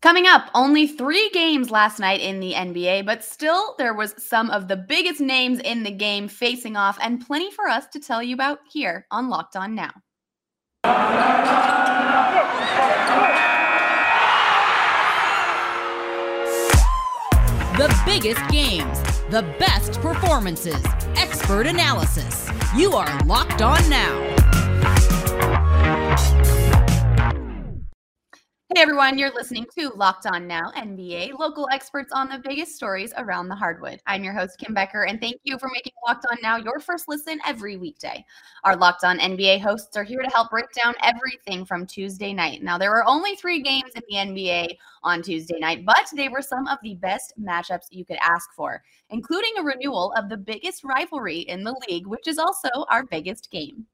Coming up, only three games last night in the NBA, but still there was some of the biggest names in the game facing off and plenty for us to tell you about here on Locked On Now. The biggest games, the best performances, expert analysis. You are Locked On Now. Everyone, you're listening to Locked On Now NBA, local experts on the biggest stories around the hardwood. I'm your host, Kim Becker, and thank you for making Locked On Now your first listen every weekday. Our Locked On NBA hosts are here to help break down everything from Tuesday night. Now, there were only three games in the NBA on Tuesday night, but they were some of the best matchups you could ask for, including a renewal of the biggest rivalry in the league, which is also our biggest game.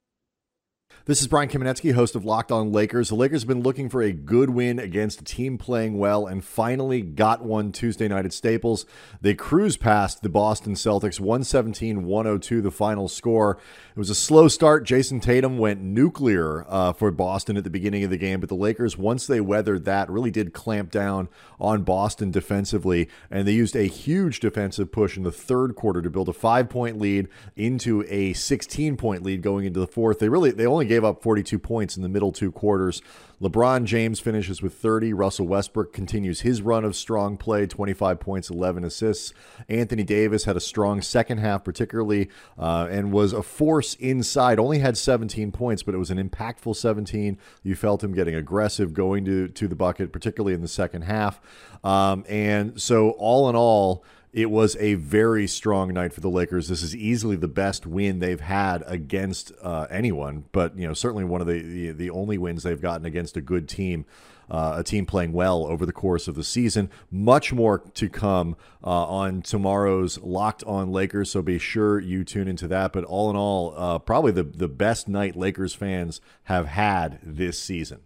This is Brian Kamenetzky, host of Locked On Lakers. The Lakers have been looking for a good win against a team playing well and finally got one Tuesday night at Staples. They cruised past the Boston Celtics 117 102, the final score. It was a slow start. Jayson Tatum went nuclear uh, for Boston at the beginning of the game, but the Lakers, once they weathered that, really did clamp down on Boston defensively, and they used a huge defensive push in the third quarter to build a five point lead into a 16 point lead going into the fourth. They really, they only gave up 42 points in the middle two quarters. LeBron James finishes with 30. Russell Westbrook continues his run of strong play 25 points, 11 assists. Anthony Davis had a strong second half, particularly, uh, and was a force inside. Only had 17 points, but it was an impactful 17. You felt him getting aggressive, going to, to the bucket, particularly in the second half. Um, and so, all in all, it was a very strong night for the Lakers. This is easily the best win they've had against uh, anyone, but you know certainly one of the, the, the only wins they've gotten against a good team, uh, a team playing well over the course of the season. Much more to come uh, on tomorrow's Locked On Lakers, so be sure you tune into that. But all in all, uh, probably the the best night Lakers fans have had this season.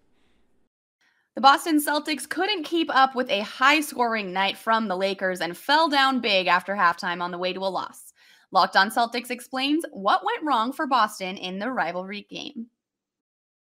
The Boston Celtics couldn't keep up with a high scoring night from the Lakers and fell down big after halftime on the way to a loss. Locked on Celtics explains what went wrong for Boston in the rivalry game.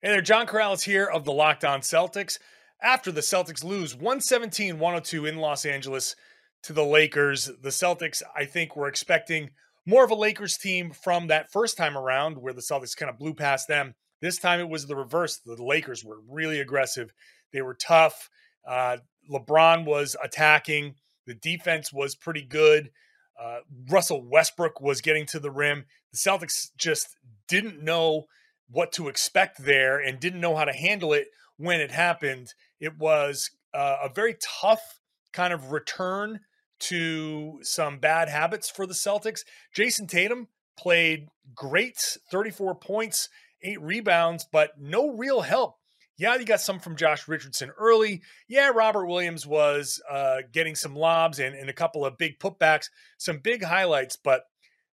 Hey there, John Karalis here of the Locked On Celtics. After the Celtics lose 117 102 in Los Angeles to the Lakers, the Celtics, I think, were expecting more of a Lakers team from that first time around where the Celtics kind of blew past them. This time it was the reverse. The Lakers were really aggressive they were tough. Uh, LeBron was attacking. The defense was pretty good. Uh, Russell Westbrook was getting to the rim. The Celtics just didn't know what to expect there and didn't know how to handle it when it happened. It was uh, a very tough kind of return to some bad habits for the Celtics. Jayson Tatum played great 34 points, eight rebounds, but no real help yeah, you got some from Josh Richardson early. Yeah, Robert Williams was uh, getting some lobs and, and a couple of big putbacks, some big highlights, but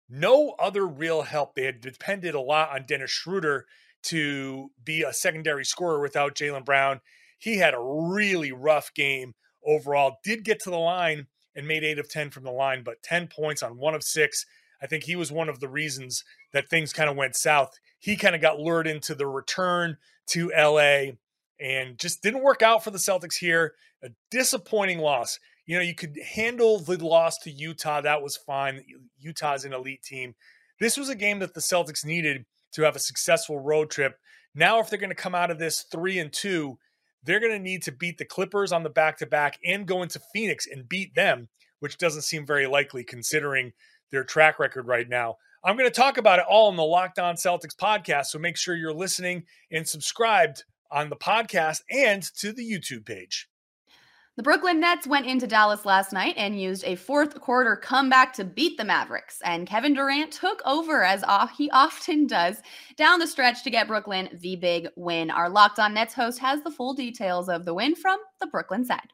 no other real help. They had depended a lot on Dennis Schroeder to be a secondary scorer without Jaylen Brown. He had a really rough game overall. Did get to the line and made eight of 10 from the line, but 10 points on one of six. I think he was one of the reasons that things kind of went south. He kind of got lured into the return to LA and just didn't work out for the Celtics here. A disappointing loss. You know, you could handle the loss to Utah. That was fine. Utah's an elite team. This was a game that the Celtics needed to have a successful road trip. Now, if they're going to come out of this three and two, they're going to need to beat the Clippers on the back to back and go into Phoenix and beat them, which doesn't seem very likely considering their track record right now. I'm going to talk about it all in the Locked On Celtics podcast. So make sure you're listening and subscribed on the podcast and to the YouTube page. The Brooklyn Nets went into Dallas last night and used a fourth quarter comeback to beat the Mavericks. And Kevin Durant took over, as he often does, down the stretch to get Brooklyn the big win. Our Locked On Nets host has the full details of the win from the Brooklyn side.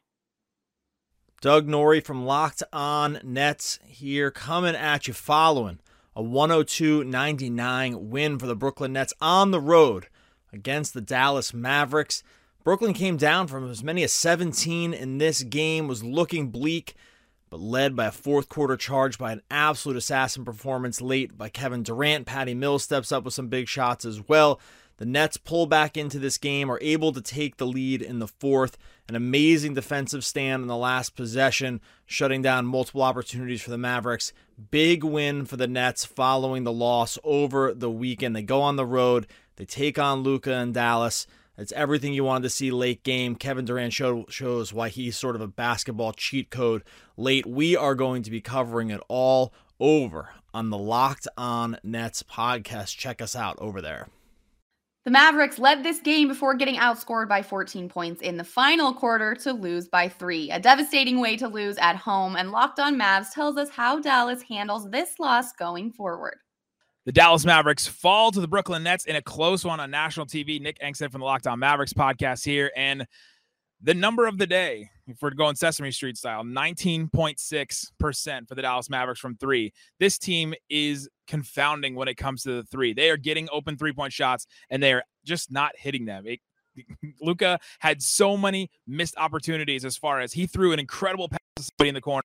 Doug Norrie from Locked On Nets here coming at you following a 102 99 win for the Brooklyn Nets on the road against the Dallas Mavericks. Brooklyn came down from as many as 17 in this game, was looking bleak, but led by a fourth quarter charge by an absolute assassin performance late by Kevin Durant. Patty Mills steps up with some big shots as well. The Nets pull back into this game, are able to take the lead in the fourth. An amazing defensive stand in the last possession, shutting down multiple opportunities for the Mavericks. Big win for the Nets following the loss over the weekend. They go on the road, they take on Luka and Dallas. It's everything you wanted to see late game. Kevin Durant show, shows why he's sort of a basketball cheat code late. We are going to be covering it all over on the Locked On Nets podcast. Check us out over there. The Mavericks led this game before getting outscored by 14 points in the final quarter to lose by three. A devastating way to lose at home. And Locked On Mavs tells us how Dallas handles this loss going forward. The Dallas Mavericks fall to the Brooklyn Nets in a close one on national TV. Nick Angstadt from the Locked On Mavericks podcast here. And the number of the day, if we're going Sesame Street style, 19.6% for the Dallas Mavericks from three. This team is confounding when it comes to the three. They are getting open three point shots and they are just not hitting them. It, Luka had so many missed opportunities as far as he threw an incredible pass to somebody in the corner.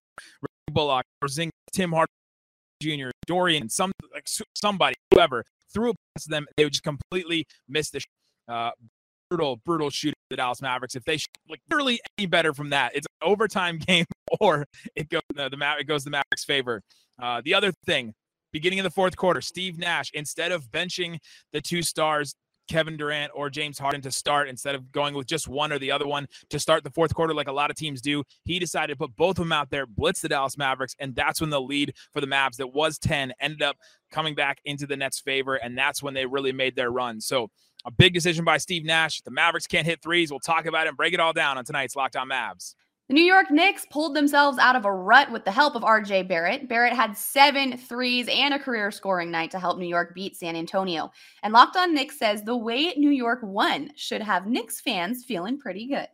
Bullock, Zing, Tim Hardaway Jr., Dorian, some somebody, whoever threw a pass to them, they would just completely miss the uh, brutal, brutal shooting the Dallas Mavericks. If they shoot, like literally any better from that, it's an overtime game or it goes the, the it goes the Mavericks' favor. Uh, the other thing, beginning of the fourth quarter, Steve Nash instead of benching the two stars. Kevin Durant or James Harden to start instead of going with just one or the other one to start the fourth quarter like a lot of teams do. He decided to put both of them out there, blitz the Dallas Mavericks, and that's when the lead for the Mavs that was 10 ended up coming back into the Nets' favor, and that's when they really made their run. So a big decision by Steve Nash. The Mavericks can't hit threes. We'll talk about it and break it all down on tonight's Locked On Mavs. The New York Knicks pulled themselves out of a rut with the help of RJ Barrett. Barrett had seven threes and a career scoring night to help New York beat San Antonio. And Locked On Knicks says the way New York won should have Knicks fans feeling pretty good.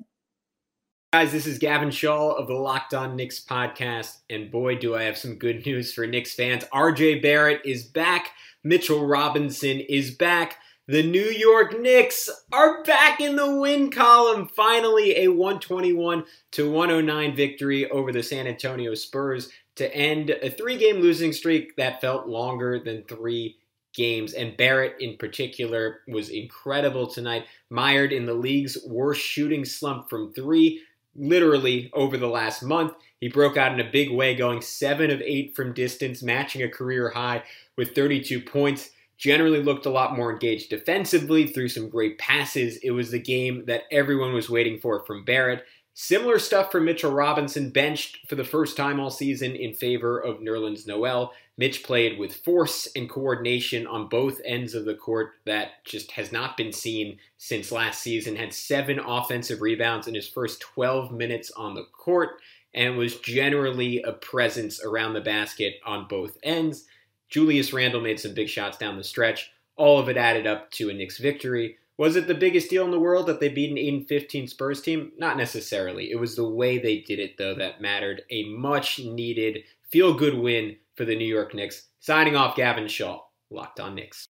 Guys, this is Gavin Schall of the Locked On Knicks podcast. And boy, do I have some good news for Knicks fans. RJ Barrett is back. Mitchell Robinson is back. The New York Knicks are back in the win column. Finally, a 121 to 109 victory over the San Antonio Spurs to end a three game losing streak that felt longer than three games. And Barrett, in particular, was incredible tonight, mired in the league's worst shooting slump from three, literally over the last month. He broke out in a big way, going 7 of 8 from distance, matching a career high with 32 points generally looked a lot more engaged defensively, threw some great passes. It was the game that everyone was waiting for from Barrett. Similar stuff for Mitchell Robinson, benched for the first time all season in favor of Nerlens Noel. Mitch played with force and coordination on both ends of the court that just has not been seen since last season. Had seven offensive rebounds in his first 12 minutes on the court and was generally a presence around the basket on both ends. Julius Randle made some big shots down the stretch. All of it added up to a Knicks victory. Was it the biggest deal in the world that they beat an 8 15 Spurs team? Not necessarily. It was the way they did it, though, that mattered. A much needed feel good win for the New York Knicks. Signing off, Gavin Schall, Locked on Knicks.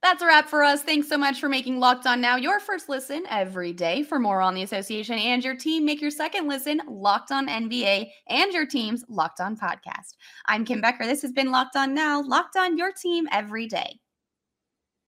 That's a wrap for us. Thanks so much for making Locked On Now your first listen every day. For more on the association and your team, make your second listen Locked On NBA and your team's Locked On podcast. I'm Kim Becker. This has been Locked On Now, Locked On your team every day.